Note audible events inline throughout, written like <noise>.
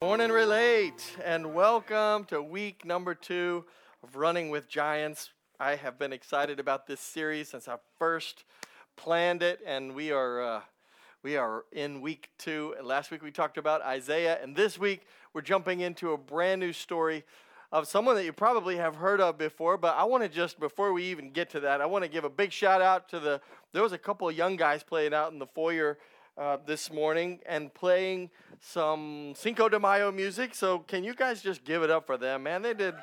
Morning Relate, and welcome to week number two of Running with Giants. I have been excited about this series since I first planned it, and we are uh, we are in week two. Last week we talked about Isaiah, and this week we're jumping into a brand new story of someone that you probably have heard of before. But I want to just before we even get to that, I want to give a big shout out to the. There was a couple of young guys playing out in the foyer uh, this morning and playing some Cinco de Mayo music. So, can you guys just give it up for them, man? They did.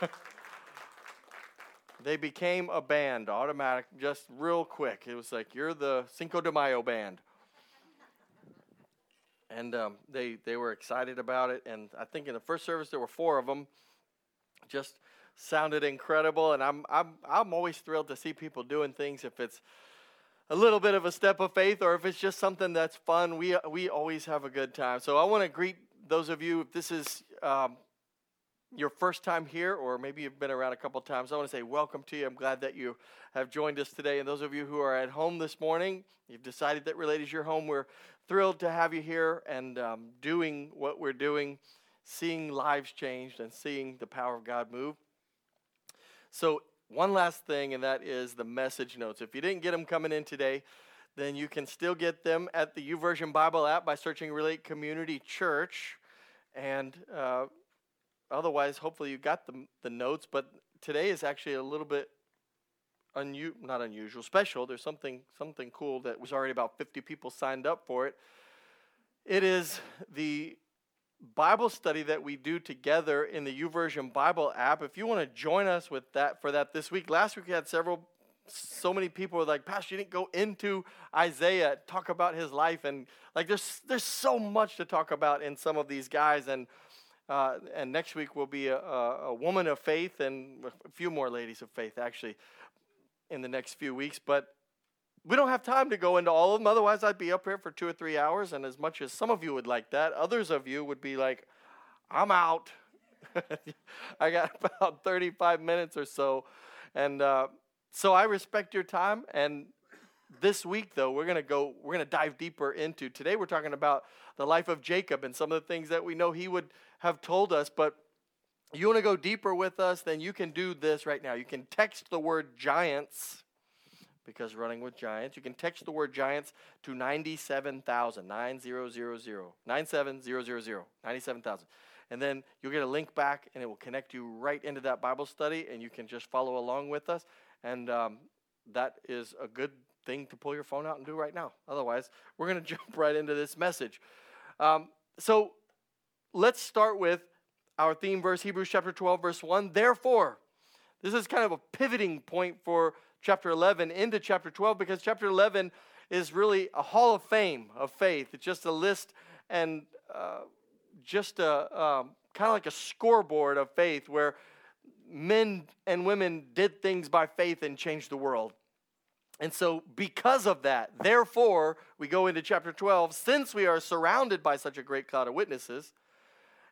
<laughs> they became a band automatic, just real quick. It was like, you're the Cinco de Mayo band. And um, they, they were excited about it. And I think in the first service, there were four of them. Just sounded incredible. And I'm, I'm, I'm always thrilled to see people doing things if it's a little bit of a step of faith or if it's just something that's fun, we, we always have a good time. So I want to greet those of you, if this is um, your first time here, or maybe you've been around a couple times, I want to say welcome to you. I'm glad that you have joined us today. And those of you who are at home this morning, you've decided that Relate is your home. We're thrilled to have you here and um, doing what we're doing, seeing lives changed and seeing the power of God move. So one last thing, and that is the message notes. If you didn't get them coming in today, then you can still get them at the YouVersion Bible app by searching Relate Community Church. And uh, otherwise, hopefully, you got the, the notes. But today is actually a little bit unu- not unusual, special. There's something something cool that was already about 50 people signed up for it. It is the Bible study that we do together in the YouVersion Bible app. If you want to join us with that for that this week, last week we had several, so many people were like, Pastor, you didn't go into Isaiah, talk about his life, and like there's there's so much to talk about in some of these guys, and uh, and next week will be a, a, woman of faith and a few more ladies of faith actually in the next few weeks, but we don't have time to go into all of them. Otherwise, I'd be up here for two or three hours. And as much as some of you would like that, others of you would be like, I'm out. <laughs> I got <laughs> about 35 minutes or so. And uh, so I respect your time. And this week, though, we're going to go, we're going to dive deeper into. Today, we're talking about the life of Jacob and some of the things that we know he would have told us. But you want to go deeper with us, then you can do this right now. You can text the word giants because running with giants. You can text the word giants to 97,000, 9000, 97000, 97,000. And then you'll get a link back and it will connect you right into that Bible study and you can just follow along with us. And um, that is a good thing to pull your phone out and do right now. Otherwise, we're going <laughs> to jump right into this message. Um, so let's start with our theme verse, Hebrews chapter 12, verse 1. Therefore, this is kind of a pivoting point for chapter 11 into chapter 12 because chapter 11 is really a hall of fame of faith. It's just a list and uh, just a um, kind of like a scoreboard of faith where men and women did things by faith and changed the world. And so, because of that, therefore, we go into chapter 12, since we are surrounded by such a great cloud of witnesses,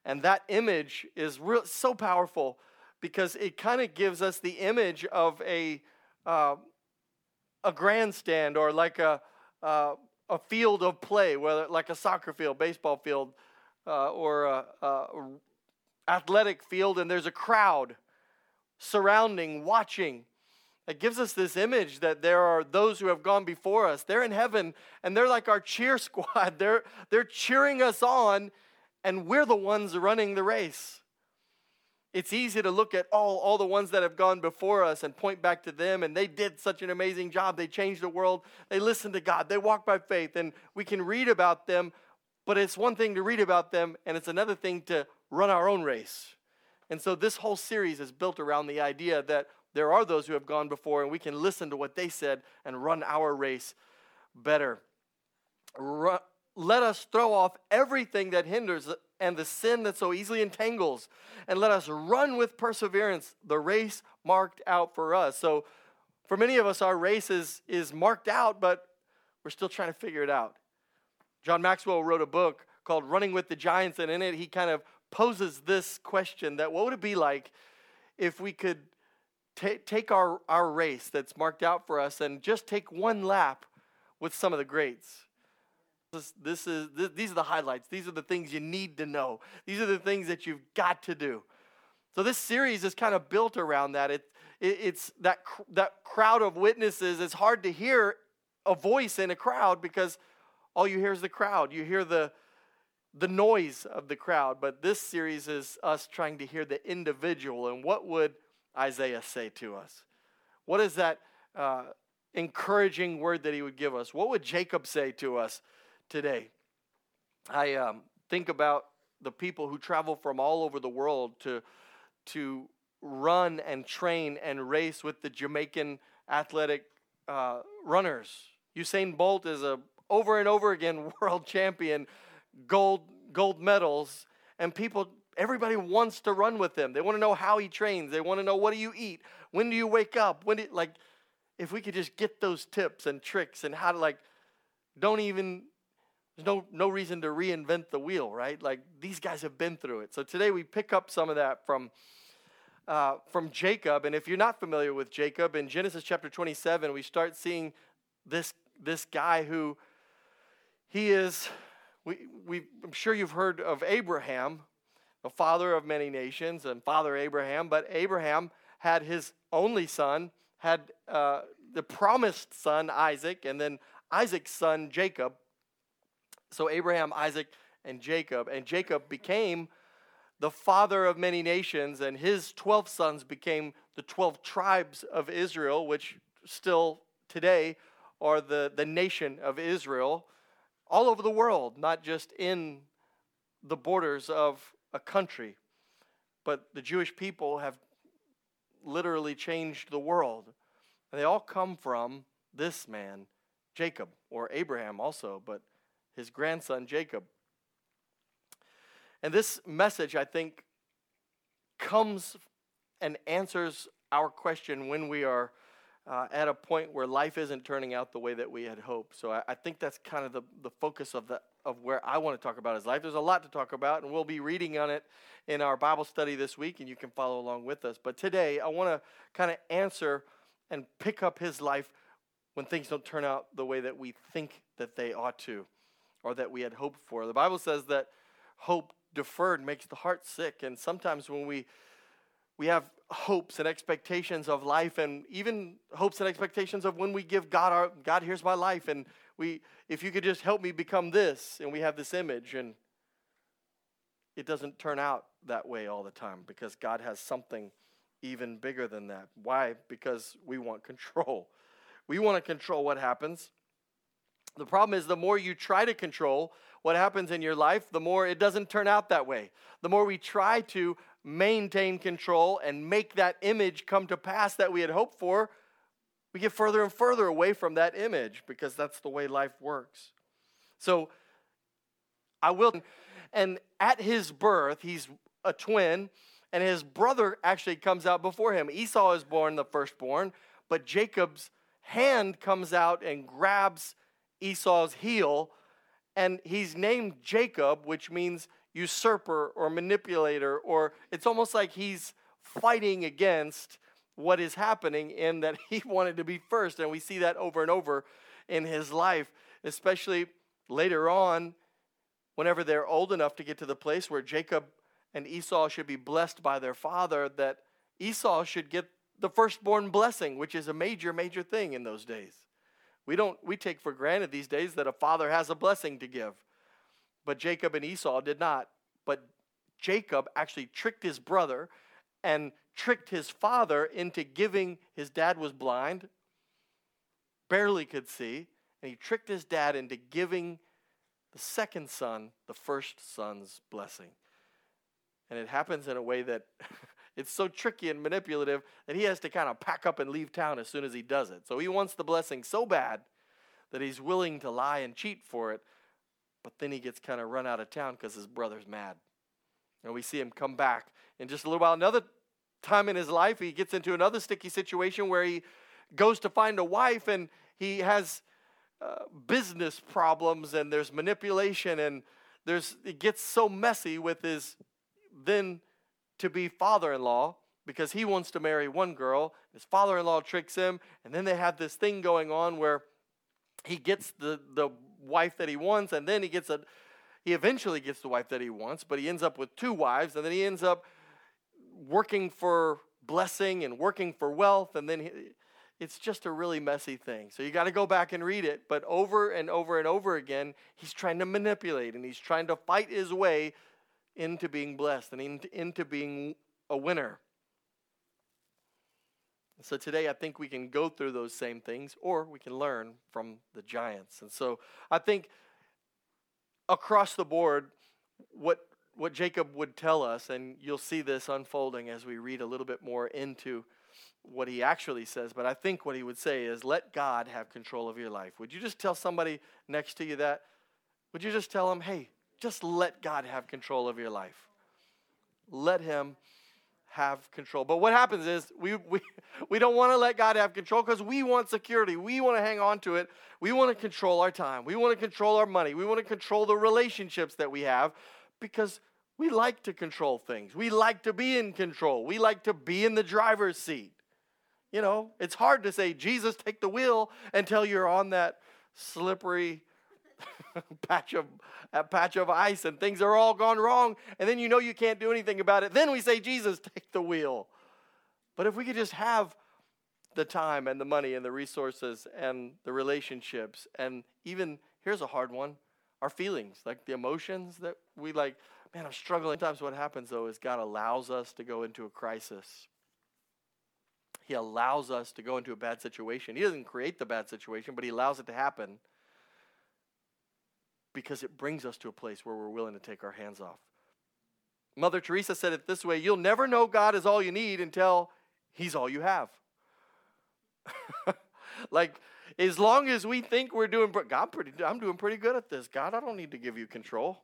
and that image is real, so powerful because it kind of gives us the image of a uh, a grandstand or like a, uh, a field of play, whether like a soccer field, baseball field, uh, or a, a athletic field, and there's a crowd surrounding, watching. It gives us this image that there are those who have gone before us. They're in heaven, and they're like our cheer <laughs> squad. They're, they're cheering us on, and we're the ones running the race. It's easy to look at all, all the ones that have gone before us and point back to them, and they did such an amazing job. They changed the world. They listened to God. They walked by faith, and we can read about them, but it's one thing to read about them, and it's another thing to run our own race. And so this whole series is built around the idea that there are those who have gone before, and we can listen to what they said and run our race better. let us throw off everything that hinders and the sin that so easily entangles, and let us run with perseverance the race marked out for us. So, for many of us, our race is, is marked out, but we're still trying to figure it out. John Maxwell wrote a book called Running with the Giants, and in it, he kind of poses this question that what would it be like if we could t- take our, our race that's marked out for us and just take one lap with some of the greats? This, this is this, these are the highlights. These are the things you need to know. These are the things that you've got to do. So this series is kind of built around that. It, it it's that that crowd of witnesses. It's hard to hear a voice in a crowd because all you hear is the crowd. You hear the the noise of the crowd. But this series is us trying to hear the individual and what would Isaiah say to us? What is that uh, encouraging word that he would give us? What would Jacob say to us today? I um, think about the people who travel from all over the world to to run and train and race with the Jamaican athletic uh, runners. Usain Bolt is a over and over again <laughs> world champion, gold gold medals, and people everybody wants to run with him. They want to know how he trains. They want to know what do you eat? When do you wake up? When do, like if we could just get those tips and tricks and how to like don't even there's no no reason to reinvent the wheel, right? Like these guys have been through it. So today we pick up some of that from uh, from Jacob. And if you're not familiar with Jacob, in Genesis chapter 27, we start seeing this this guy who he is. We, we, I'm sure you've heard of Abraham, the father of many nations, and Father Abraham. But Abraham had his only son, had uh, the promised son Isaac, and then Isaac's son Jacob. So Abraham, Isaac, and Jacob. And Jacob became the father of many nations, and his 12 sons became the 12 tribes of Israel, which still today are the, the nation of Israel, all over the world, not just in the borders of a country. But the Jewish people have literally changed the world. And they all come from this man, Jacob, or Abraham also, but his grandson, Jacob. And this message, I think, comes and answers our question when we are uh, at a point where life isn't turning out the way that we had hoped. So I, I, think that's kind of the, the focus of, the, of where I want to talk about his life. There's a lot to talk about, and we'll be reading on it in our Bible study this week, and you can follow along with us. But today, I want to kind of answer and pick up his life when things don't turn out the way that we think that they ought to or that we had hoped for. The Bible says that hope deferred makes the heart sick. And sometimes when we we have hopes and expectations of life and even hopes and expectations of when we give God our God here's my life and we if you could just help me become this and we have this image and it doesn't turn out that way all the time because God has something even bigger than that. Why? Because we want control. We want to control what happens. The problem is, the more you try to control what happens in your life, the more it doesn't turn out that way. The more we try to maintain control and make that image come to pass that we had hoped for, we get further and further away from that image because that's the way life works. So, I will. And at his birth, he's a twin, and his brother actually comes out before him. Esau is born the firstborn, but Jacob's hand comes out and grabs Esau's heel, and he's named Jacob, which means usurper or manipulator, or it's almost like he's fighting against what is happening in that <laughs> he wanted to be first. And we see that over and over in his life, especially later on, whenever they're old enough to get to the place where Jacob and Esau should be blessed by their father, that Esau should get the firstborn blessing, which is a major, major thing in those days. We don't we take for granted these days that a father has a blessing to give. But Jacob and Esau did not. But Jacob actually tricked his brother and tricked his father into giving his dad was blind, barely could see, and he tricked his dad into giving the second son the first son's blessing. And it happens in a way that <laughs> it's so tricky and manipulative that he has to kind of pack up and leave town as soon as he does it. So he wants the blessing so bad that he's willing to lie and cheat for it, but then he gets kind of run out of town because his brother's mad. And we see him come back in just a little while. Another time in his life, he gets into another sticky situation where he goes to find a wife and he has uh, business problems and there's manipulation and there's it gets so messy with his then to be father in law because he wants to marry one girl. His father in law tricks him, and then they have this thing going on where he gets the, the wife that he wants, and then he gets a he eventually gets the wife that he wants, but he ends up with two wives, and then he ends up working for blessing and working for wealth, and then he, it's just a really messy thing. So you got to go back and read it. But over and over and over again, he's trying to manipulate and he's trying to fight his way into being blessed and into into being a winner. So today, I think we can go through those same things or we can learn from the giants. And so I think across the board, what, what Jacob would tell us, and you'll see this unfolding as we read a little bit more into what he actually says, but I think what he would say is let God have control of your life. Would you just tell somebody next to you that? Would you just tell them, hey, just let God have control of your life? Let him have control. But what happens is we, <laughs> we, we don't want to let God have control because we want security. We want to hang on to it. We want to control our time. We want to control our money. We want to control the relationships that we have because we like to control things. We like to be in control. We like to be in the driver's seat. You know, it's hard to say, Jesus, take the wheel until you're on that slippery <laughs> patch of a patch of ice and things are all gone wrong and then you know you can't do anything about it. Then we say jesus <laughs> take the wheel. But if we could just have the time and the money and the resources and the relationships and even here's a hard one our feelings like the emotions that we like man i'm struggling. Sometimes what happens though is god allows us to go into a crisis. He allows us to go into a bad situation. He doesn't create the bad situation, but He allows it to happen because it brings us to a place where we're willing to take our hands off. Mother Teresa said it this way You'll never know God is all you need until He's all you have. <laughs> like, as long as we think we're doing, God, pretty, I'm doing pretty good at this. God, I don't need to give you control.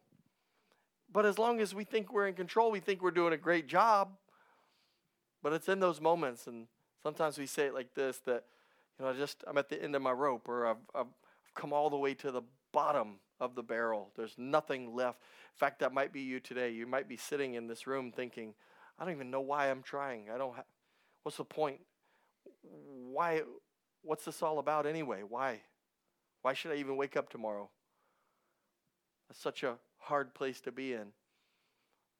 But as long as we think we're in control, we think we're doing a great job. But it's in those moments, and Sometimes we say it like this that, you know, I just I'm at the end of my rope or I've, I've come all the way to the bottom of the barrel. There's nothing left. In fact, that might be you today. You might be sitting in this room thinking, I don't even know why I'm trying. I don't. Ha- what's the point? Why? What's this all about anyway? Why? Why should I even wake up tomorrow? That's such a hard place to be in.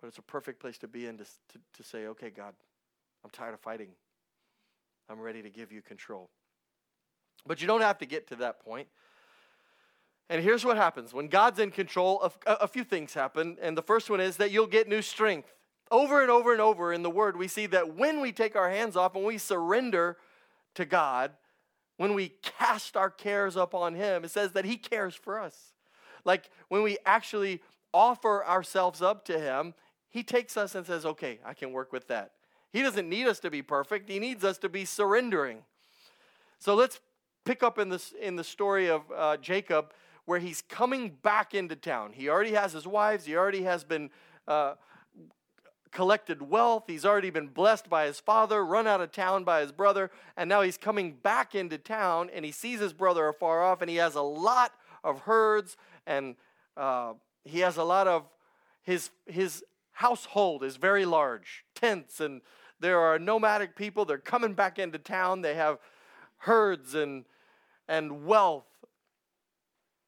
But it's a perfect place to be in to, to, to say, okay, God, I'm tired of fighting. I'm ready to give you control. But you don't have to get to that point. And here's what happens when God's in control, a, few things happen. And the first one is that you'll get new strength. Over and over and over in the Word, we see that when we take our hands off, and we surrender to God, when we cast our cares upon Him, it says that He cares for us. Like when we actually offer ourselves up to Him, He takes us and says, Okay, I can work with that. He doesn't need us to be perfect, He needs us to be surrendering. So let's pick up in, this, in the story of uh, Jacob where he's coming back into town. He already has his wives, he already has been. Uh, collected wealth. He's already been blessed by his father, run out of town by his brother, and now he's coming back into town and he sees his brother afar off and he has a lot of herds and uh, he has a lot of his his household is very large, tents and there are nomadic people. They're coming back into town. They have herds and, and wealth.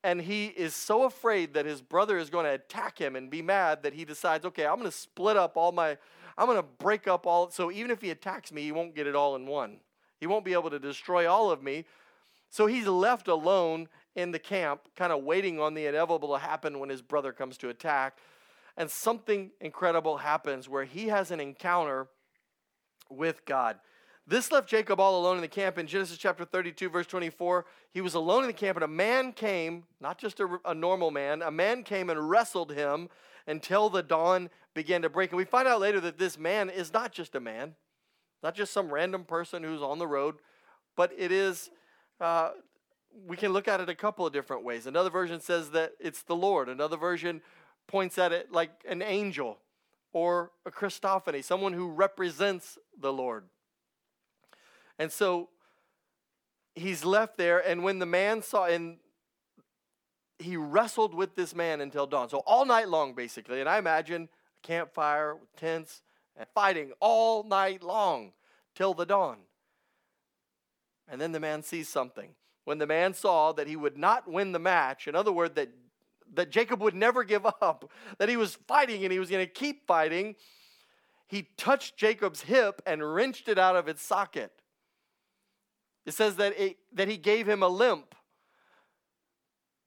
And he is so afraid that his brother is going to attack him and be mad that he decides, okay, I'm going to split up all my, I'm going to break up all. So even if he attacks me, he won't get it all in one. He won't be able to destroy all of me. So he's left alone in the camp, kind of waiting on the inevitable to happen when his brother comes to attack. And something incredible happens where he has an encounter with God. This left Jacob all alone in the camp in Genesis chapter 32, verse 24. He was alone in the camp, and a man came, not just a, a, normal man, a man came and wrestled him until the dawn began to break. And we find out later that this man is not just a man, not just some random person who's on the road, but it is, uh, we can look at it a couple of different ways. Another version says that it's the Lord, another version points at it like an angel or a Christophany, someone who represents the Lord. And so he's left there, and when the man saw, and he wrestled with this man until dawn. So all night long, basically. And I imagine a campfire with tents and fighting all night long till the dawn. And then the man sees something. when the man saw that he would not win the match, in other words, that, that Jacob would never give <laughs> up, that he was fighting and he was going to keep fighting, he touched Jacob's hip and wrenched it out of its socket. It says that, it, that he gave him a limp,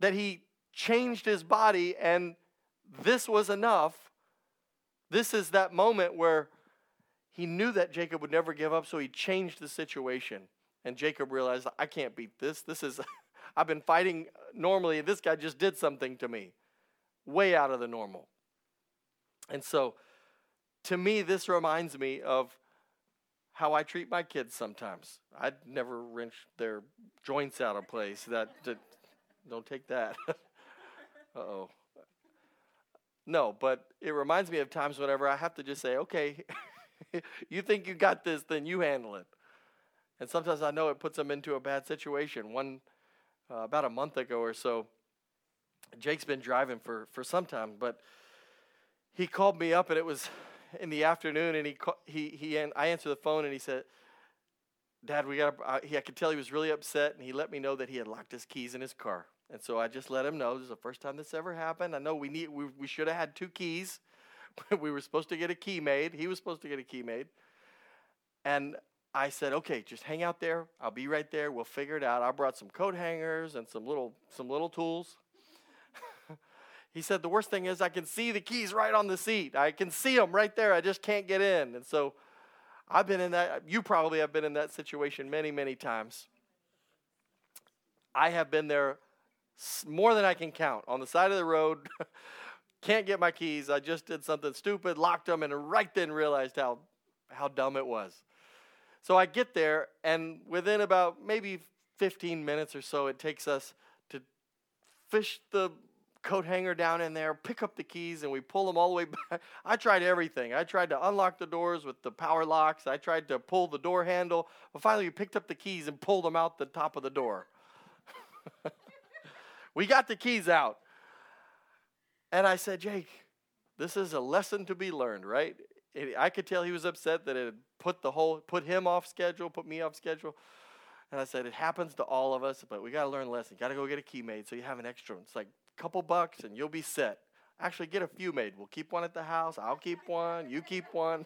that he changed his body, and this was enough. This is that moment where he knew that Jacob would never give up, so he changed the situation. And Jacob realized, I can't beat this. This is, <laughs> I've been fighting normally, and this guy just did something to me, way out of the normal. And so, to me, this reminds me of how I treat my kids sometimes. I'd never wrench their joints out of place. That, don't take that. <laughs> oh. No, but it reminds me of times whenever I have to just say, okay, <laughs> you think you got this, then you handle it. And sometimes I know it puts them into a bad situation. One, uh, about a month ago or so, Jake's been driving for, for some time, but he called me up and it was in the afternoon and he, he, he, and I answered the phone and he said, Dad, we got. He, I could tell he was really upset, and he let me know that he had locked his keys in his car. And so I just let him know this is the first time this ever happened. I know we need. We, we should have had two keys. <laughs> we were supposed to get a key made. He was supposed to get a key made. And I said, okay, just hang out there. I'll be right there. We'll figure it out. I brought some coat hangers and some little some little tools. He said the worst thing is I can see the keys right on the seat. I can see them right there. I just can't get in. And so I've been in that. You probably have been in that situation many many times. I have been there more than I can count on the side of the road. <laughs> Can't get my keys. I just did something stupid, locked them, and right then realized how, how dumb it was. So I get there, and within about maybe 15 minutes or so, it takes us to fish the coat hanger down in there, pick up the keys, and we pull them all the way <laughs> back. I tried everything. I tried to unlock the doors with the power locks. I tried to pull the door handle. But finally, we picked up the keys and pulled them out the top of the door. <laughs> we got the keys out. And I said, Jake, this is a lesson to be learned, right? I could tell he was upset that it had put the whole put him off schedule, put me off schedule. And I said, it happens to all of us, but we got to learn a lesson. Got to go get a key made so you have an extra one. It's like couple bucks and you'll be set. Actually, get a few made. We'll keep one at the house. I'll keep one. You keep one.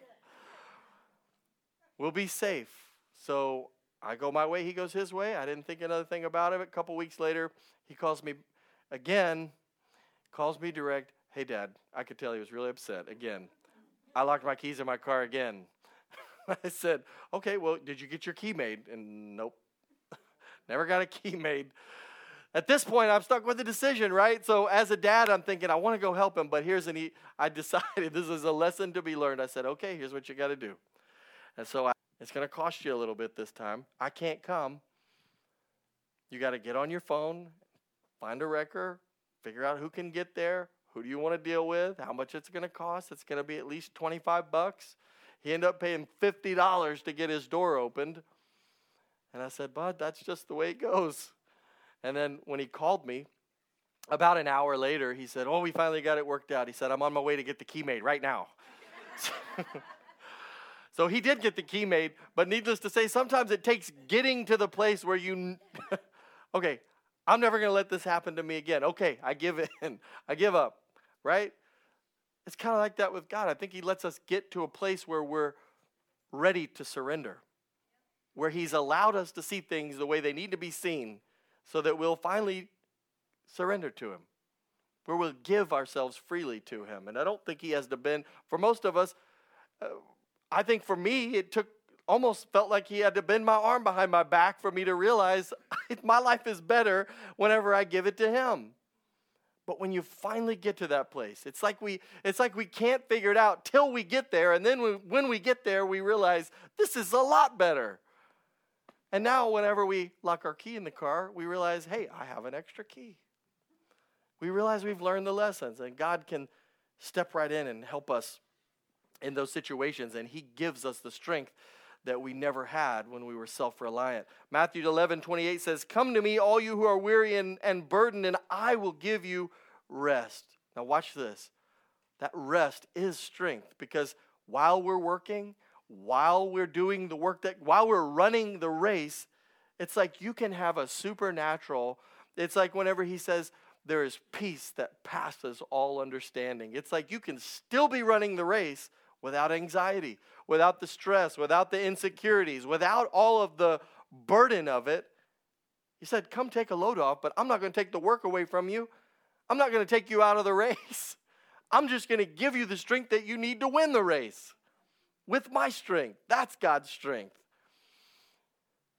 We'll be safe. So I go my way. He goes his way. I didn't think another thing about it. A couple weeks later, he calls me again calls me direct. Hey, Dad, I could tell he was really upset again. I locked my keys in my car again. <laughs> I said, Okay, well, did you get your key made? And nope, <laughs> never got a key made. At this point, I'm stuck with a decision, right? So, as a dad, I'm thinking, I want to go help him, but here's an. E- <laughs> I decided this is a lesson to be learned. I said, Okay, here's what you got to do. And so, I, it's going to cost you a little bit this time. I can't come. You got to get on your phone, find a wrecker, figure out who can get there, who do you want to deal with, how much it's going to cost. It's going to be at least 25 bucks. He ended up paying $50 to get his door opened. And I said, Bud, that's just the way it goes. And then when he called me, about an hour later, he said, Oh, we finally got it worked out. He said, I'm on my way to get the key made right now. <laughs> so he did get the key made, but needless to say, sometimes it takes getting to the place where you, <laughs> okay, I'm never going to let this happen to me again. Okay, I give in. <laughs> I give up, right? It's kind of like that with God. I think He lets us get to a place where we're ready to surrender, where He's allowed us to see things the way they need to be seen so that we'll finally surrender to Him, where we'll give ourselves freely to Him. And I don't think He has to bend, for most of us, uh, I think for me, it took almost felt like he had to bend my arm behind my back for me to realize <laughs> my life is better whenever I give it to him. But when you finally get to that place, it's like we it's like we can't figure it out till we get there and then we, when we get there we realize this is a lot better. And now whenever we lock our key in the car, we realize, "Hey, I have an extra key." We realize we've learned the lessons and God can step right in and help us in those situations and he gives us the strength that we never had when we were self reliant. Matthew 11 28 says, Come to me, all you who are weary and, and burdened, and I will give you rest. Now, watch this. That rest is strength because while we're working, while we're doing the work that, while we're running the race, It's like you can have a supernatural, it's like whenever he says, there is peace that passes all understanding. It's like you can still be running the race without anxiety, without the stress, without the insecurities, without all of the burden of it. He said, Come take a load off, but I'm not going to take the work away from you. I'm not going to take you out of the <laughs> race. I'm just going to give you the strength that you need to win the race with my strength. That's God's strength.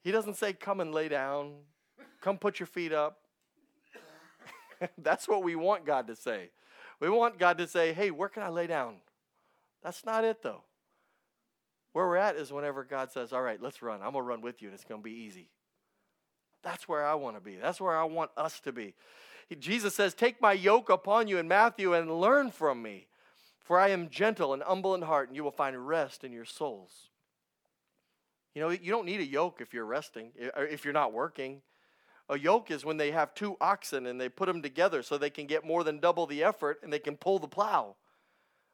He doesn't say, Come and lay down, come put your feet up. <laughs> That's what we want God to say. We want God to say, Hey, where can I lay down? That's not it, though. Where we're at is whenever God says, All right, let's run. I'm going to run with you, and it's going to be easy. That's where I want to be. That's where I want us to be. Jesus says, Take my yoke upon you in Matthew and learn from me, for I am gentle and humble in heart, and you will find rest in your souls. You know, you don't need a yoke if you're resting, if you're not working. A yoke is when they have two oxen and they put them together so they can get more than double the effort and they can pull the plow.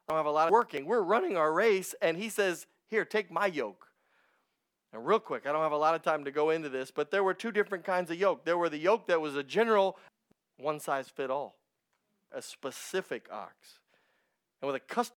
I don't have a lot of working. We're running our race, and he says, Here, take my yoke. And real quick, I don't have a lot of time to go into this, but there were two different kinds of yoke. There were the yoke that was a general one size fit all, a specific ox. And with a custom